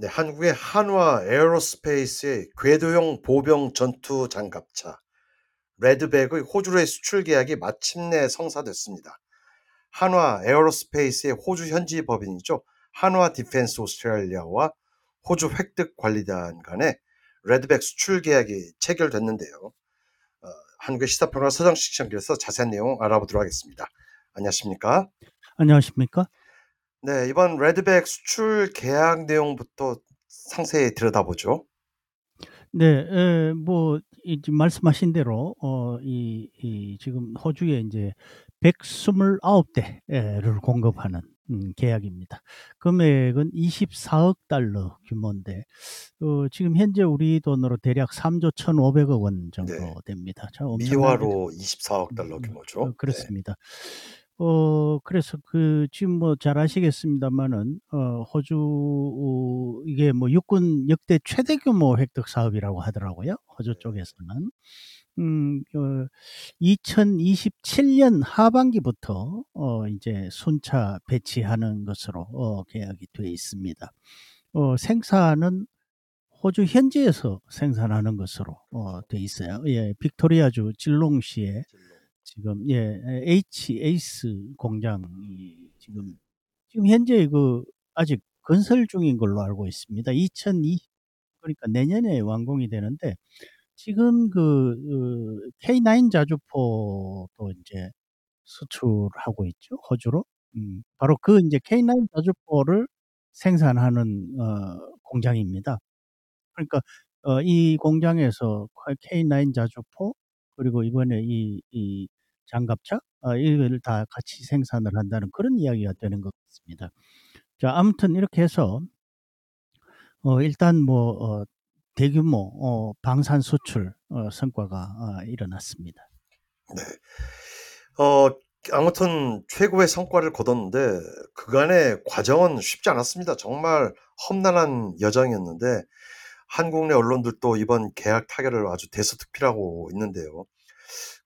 네, 한국의 한화 에어로스페이스의 궤도형 보병 전투 장갑차 레드백의 호주로의 수출 계약이 마침내 성사됐습니다. 한화 에어로스페이스의 호주 현지 법인이죠. 한화 디펜스 오스트레일리아와 호주 획득 관리단 간의 레드백 수출 계약이 체결됐는데요. 어, 한국의 시사평론가 서정식 시장께서 자세한 내용 알아보도록 하겠습니다. 안녕하십니까? 안녕하십니까? 네, 이번 레드백 수출 계약 내용부터 상세히 들여다보죠. 네, 에, 뭐 이제 말씀하신 대로 어, 이, 이 지금 호주에 이제 129대를 공급하는 음, 계약입니다. 금액은 24억 달러 규모인데 어, 지금 현재 우리 돈으로 대략 3조 1,500억 원 정도 네. 됩니다. 미화로 24억 달러 규모죠. 어, 네. 그렇습니다. 어 그래서 그 지금 뭐 잘 아시겠습니다마는 어 호주 어 이게 뭐 육군 역대 최대 규모 획득 사업이라고 하더라고요. 호주 네. 쪽에서는. 음 어 2027년 하반기부터 어 이제 순차 배치하는 것으로 어 계약이 돼 있습니다. 어 생산은 호주 현지에서 생산하는 것으로 어 돼 있어요. 예. 빅토리아주 질롱시에 지금 예 H 에이스 공장이 지금 지금 현재 그 아직 건설 중인 걸로 알고 있습니다. 2020 그러니까 내년에 완공이 되는데 지금 그, 그 K9 자주포도 이제 수출하고 있죠 호주로. 음, 바로 그 이제 K9 자주포를 생산하는 어, 공장입니다. 그러니까 어, 이 공장에서 K9 자주포 그리고 이번에 이, 이 장갑차 어, 이걸 다 같이 생산을 한다는 그런 이야기가 되는 것 같습니다. 자 아무튼 이렇게 해서 어, 일단 뭐 어, 대규모 어, 방산 수출 어, 성과가 어, 일어났습니다. 네. 어, 아무튼 최고의 성과를 거뒀는데 그간의 과정은 쉽지 않았습니다. 정말 험난한 여정이었는데 한국 내 언론들도 이번 계약 타결을 아주 대서특필하고 있는데요.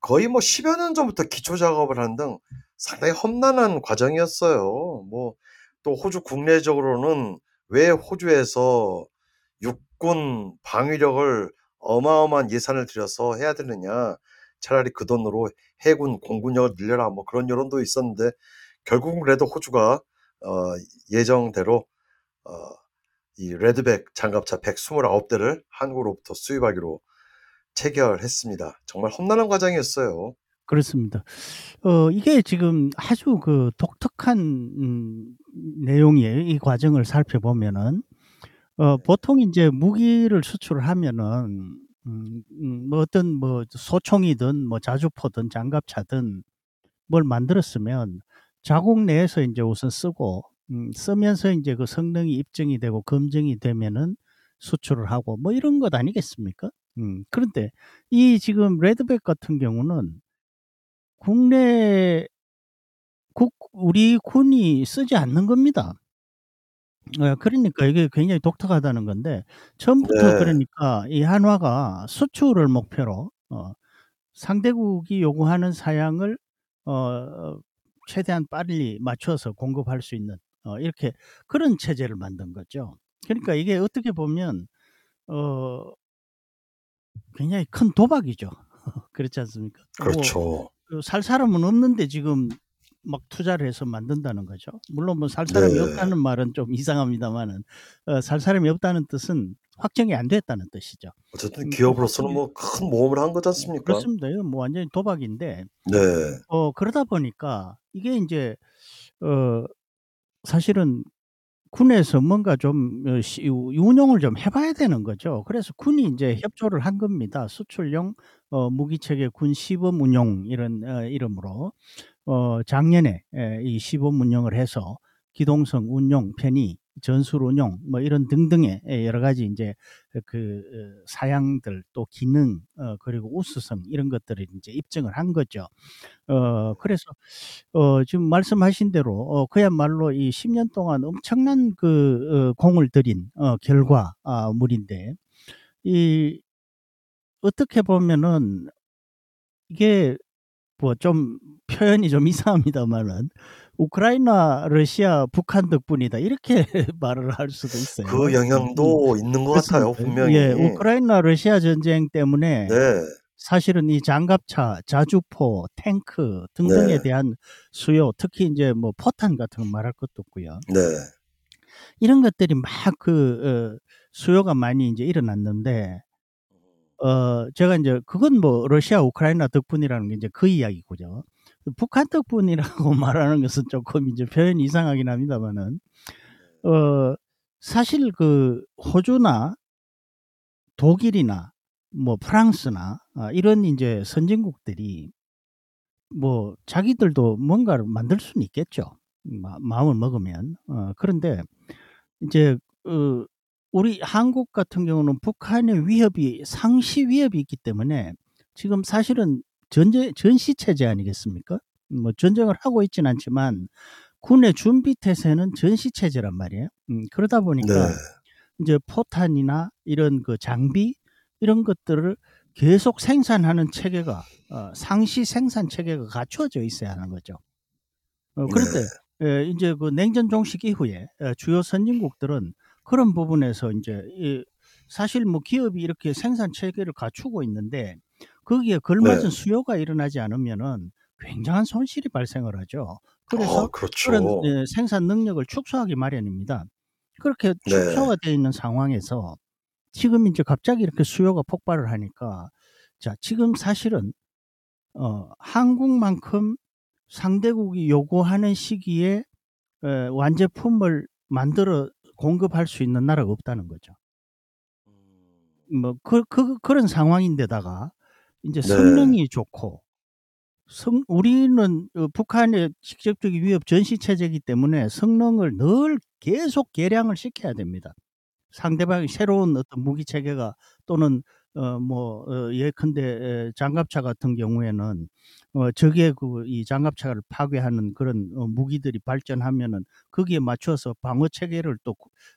거의 뭐 10여 년 전부터 기초 작업을 하는 등 상당히 험난한 과정이었어요. 뭐 또 호주 국내적으로는 왜 호주에서 육군 방위력을 어마어마한 예산을 들여서 해야 되느냐. 차라리 그 돈으로 해군 공군력을 늘려라. 뭐 그런 여론도 있었는데 결국은 그래도 호주가 어, 예정대로 어, 이 레드백 장갑차 129대를 한국으로부터 수입하기로 체결했습니다. 정말 험난한 과정이었어요. 그렇습니다. 어, 이게 지금 아주 그 독특한 음, 내용이에요. 이 과정을 살펴보면은 어, 보통 이제 무기를 수출을 하면은 음, 음, 뭐 어떤 뭐 소총이든 뭐 자주포든 장갑차든 뭘 만들었으면 자국 내에서 이제 우선 쓰고 음, 쓰면서 이제 그 성능이 입증이 되고 검증이 되면은 수출을 하고 뭐 이런 것 아니겠습니까? 음, 그런데 이 지금 레드백 같은 경우는 국내 국 우리 군이 쓰지 않는 겁니다. 어, 그러니까 이게 굉장히 독특하다는 건데 처음부터 네. 그러니까 이 한화가 수출을 목표로 어, 상대국이 요구하는 사양을 어, 최대한 빨리 맞춰서 공급할 수 있는 어, 이렇게 그런 체제를 만든 거죠. 그러니까 이게 어떻게 보면 어, 굉장히 큰 도박이죠. 그렇지 않습니까? 뭐 그렇죠. 그살 사람은 없는데 지금 막 투자를 해서 만든다는 거죠. 물론 뭐 살 사람이 네. 없다는 말은 좀 이상합니다만은 어, 살 사람이 없다는 뜻은 확정이 안 됐다는 뜻이죠. 어쨌든 음, 기업으로서는 확정이- 뭐큰 모험을 한 거지 않습니까? 그렇습니다. 뭐 완전히 도박인데 네. 어 그러다 보니까 이게 이제 어 사실은 군에서 뭔가 좀 어, 시- 운용을 좀 해봐야 되는 거죠. 그래서 군이 이제 협조를 한 겁니다. 수출용 어, 무기체계 군 시범 운용 이런 어, 이름으로 어, 작년에 에, 이 시범 운영을 해서 기동성 운용, 편의, 전술 운용 뭐 이런 등등의 에, 여러 가지 이제 그 어, 사양들 또 기능 어, 그리고 우수성 이런 것들을 이제 입증을 한 거죠. 어 그래서 어 지금 말씀하신 대로 어 그야말로 이 10년 동안 엄청난 그 어 공을 들인 어 결과 아 물인데 이 어떻게 보면은 이게 뭐 좀 표현이 좀 이상합니다마는 우크라이나, 러시아, 북한 덕분이다 이렇게 말을 할 수도 있어요. 그 음, 영향도 음. 있는 것 같아요, 그렇습니다. 분명히. 예, 우크라이나, 러시아 전쟁 때문에 네. 사실은 이 장갑차, 자주포, 탱크 등등에 네. 대한 수요, 특히 이제 뭐 포탄 같은 거 말할 것도 없고요. 네. 이런 것들이 막그 어, 수요가 많이 이제 일어났는데 어 제가 이제 그건 뭐 러시아, 우크라이나 덕분이라는 게 이제 그 이야기고요. 북한 덕분이라고 말하는 것은 조금 이제 표현이 이상하긴 합니다만은 어 사실 그 호주나 독일이나 뭐 프랑스나 아, 이런 이제 선진국들이 뭐 자기들도 뭔가를 만들 수는 있겠죠. 마, 마음을 먹으면. 어, 그런데 이제 어, 우리 한국 같은 경우는 북한의 위협이 상시 위협이 있기 때문에 지금 사실은 전제 전시 체제 아니겠습니까? 뭐 전쟁을 하고 있지는 않지만 군의 준비 태세는 전시 체제란 말이에요. 음, 그러다 보니까 네. 이제 포탄이나 이런 그 장비 이런 것들을 계속 생산하는 체계가 어, 상시 생산 체계가 갖추어져 있어야 하는 거죠. 어, 그런데 예, 이제 그 냉전 종식 이후에 예, 주요 선진국들은 그런 부분에서 이제 이 사실 뭐 기업이 이렇게 생산 체계를 갖추고 있는데 거기에 걸맞은 네. 수요가 일어나지 않으면은 굉장한 손실이 발생을 하죠. 그래서 어, 그렇죠. 그런 예, 생산 능력을 축소하기 마련입니다. 그렇게 네. 축소가 되어 있는 상황에서 지금 이제 갑자기 이렇게 수요가 폭발을 하니까 자 지금 사실은 어, 한국만큼 상대국이 요구하는 시기에 에, 완제품을 만들어 공급할 수 있는 나라가 없다는 거죠. 뭐 그, 그 그런 상황인데다가 이제 네. 성능이 좋고 성, 우리는 어, 북한의 직접적인 위협 전시 체제이기 때문에 성능을 늘 계속 개량을 시켜야 됩니다. 상대방이 새로운 어떤 무기 체계가 또는 어 뭐 어, 예컨대 에, 장갑차 같은 경우에는 어 적의 그 이 장갑차를 파괴하는 그런 어, 무기들이 발전하면은 거기에 맞춰서 방어 체계를 또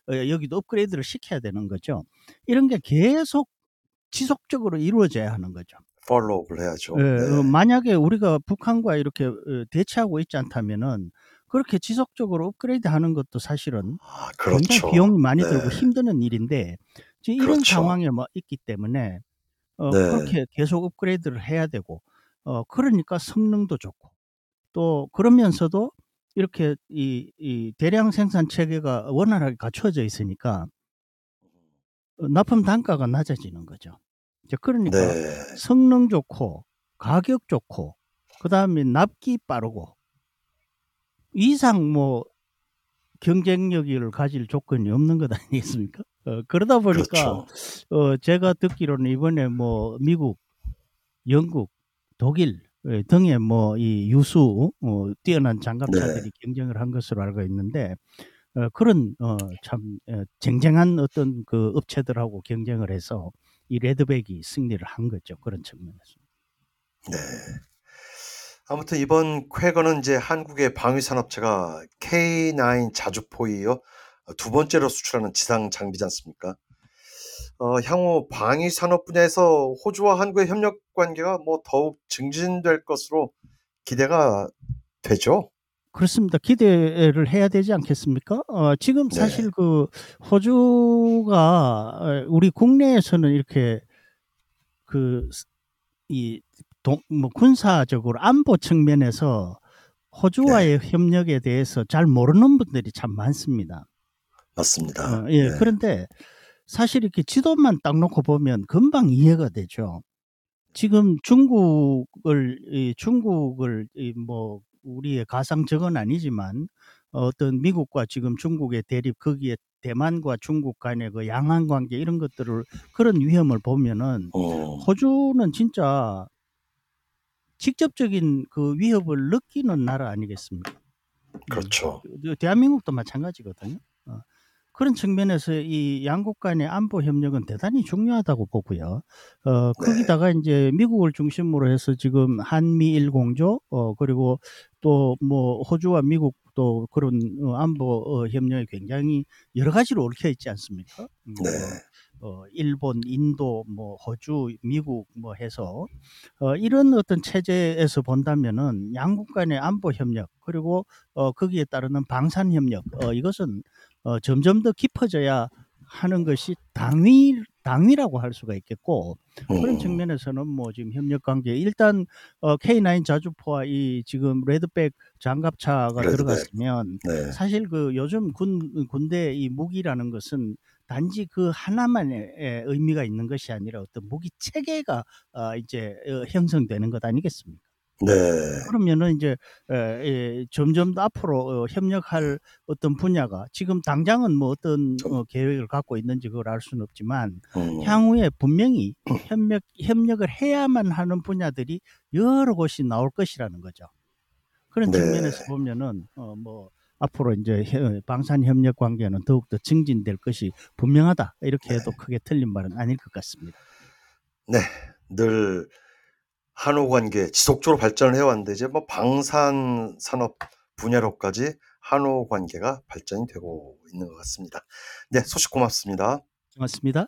어, 여기도 업그레이드를 시켜야 되는 거죠. 이런 게 계속 지속적으로 이루어져야 하는 거죠. 팔로우를 해야죠. 예, 네. 어, 만약에 우리가 북한과 이렇게 어, 대치하고 있지 않다면은 그렇게 지속적으로 업그레이드 하는 것도 사실은 아, 굉장히 그렇죠. 비용이 많이 네. 들고 힘드는 일인데 지금 이런 그렇죠. 상황에 뭐 있기 때문에 어, 네. 그렇게 계속 업그레이드를 해야 되고 어, 그러니까 성능도 좋고 또 그러면서도 이렇게 이, 이 대량 생산 체계가 원활하게 갖춰져 있으니까 어, 납품 단가가 낮아지는 거죠. 이제 그러니까 네. 성능 좋고 가격 좋고 그 다음에 납기 빠르고 이상 뭐 경쟁력을 가질 조건이 없는 것 아니겠습니까? 어, 그러다 보니까 그렇죠. 어, 제가 듣기로는 이번에 뭐 미국, 영국, 독일 예, 등의 뭐 이 유수 어, 뛰어난 장갑차들이 네. 경쟁을 한 것으로 알고 있는데 어, 그런 어, 참 어, 쟁쟁한 어떤 그 업체들하고 경쟁을 해서 이 레드백이 승리를 한 거죠. 그런 측면에서. 네. 아무튼 이번 쾌거는 이제 한국의 방위 산업체가 K9 자주포에 이어 두 번째로 수출하는 지상 장비지 않습니까? 어, 향후 방위 산업 분야에서 호주와 한국의 협력 관계가 뭐 더욱 증진될 것으로 기대가 되죠. 그렇습니다. 기대를 해야 되지 않겠습니까? 어, 지금 네. 사실 그 호주가 어, 우리 국내에서는 이렇게 그이 뭐 군사적으로 안보 측면에서 호주와의 협력에 대해서 잘 모르는 분들이 참 많습니다. 맞습니다. 어, 예, 네. 그런데 사실 이렇게 지도만 딱 놓고 보면 금방 이해가 되죠. 지금 중국을 이 중국을 이 뭐 우리의 가상 적은 아니지만 어떤 미국과 지금 중국의 대립 거기에 대만과 중국 간의 그 양안 관계 이런 것들을 그런 위험을 보면은 어, 호주는 진짜 직접적인 그 위협을 느끼는 나라 아니겠습니까? 그렇죠. 음, 대한민국도 마찬가지거든요. 어, 그런 측면에서 이 양국 간의 안보 협력은 대단히 중요하다고 보고요. 어, 거기다가 이제 미국을 중심으로 해서 지금 한미일 공조, 어, 그리고 또 뭐 호주와 미국도 그런 어, 안보 어, 협력이 굉장히 여러 가지로 얽혀 있지 않습니까? 음, 네. 어, 어 일본, 인도, 뭐 호주, 미국 뭐 해서 어 이런 어떤 체제에서 본다면은 양국 간의 안보 협력 그리고 어 거기에 따르는 방산 협력 어 이것은 어 점점 더 깊어져야 하는 것이 당위 당위라고 할 수가 있겠고 그런 음. 측면에서는 뭐 지금 협력 관계 일단 어 K9 자주포와 이 지금 레드백 장갑차가 레드백. 들어갔으면 네. 사실 그 요즘 군 군대 이 무기라는 것은 단지 그 하나만의 에 의미가 있는 것이 아니라 어떤 무기 체계가 아 이제 어 형성되는 것 아니겠습니까? 네. 그러면은 인제 에예 점점 더 앞으로 어 협력할 어떤 분야가 지금 당장은 뭐 어떤 어 계획을 갖고 있는지 그걸 알 수는 없지만 음. 향후에 분명히 협력 협력을 해야만 하는 분야들이 여러 곳이 나올 것이라는 거죠. 그런 네. 측면에서 보면은 어 뭐 앞으로 혀 방산 협력 관계는 더욱 더 증진될 것이 분명하다. 이렇게 네. 해도 크게 틀린 말은 아닐 것 같습니다. 네. 늘 한호 관계 지속적으로 발전을 해 왔는데 이제 뭐 방산 산업 분야로까지 한호 관계가 발전이 되고 있는 것 같습니다. 네. 소식 고맙습니다. 고맙습니다.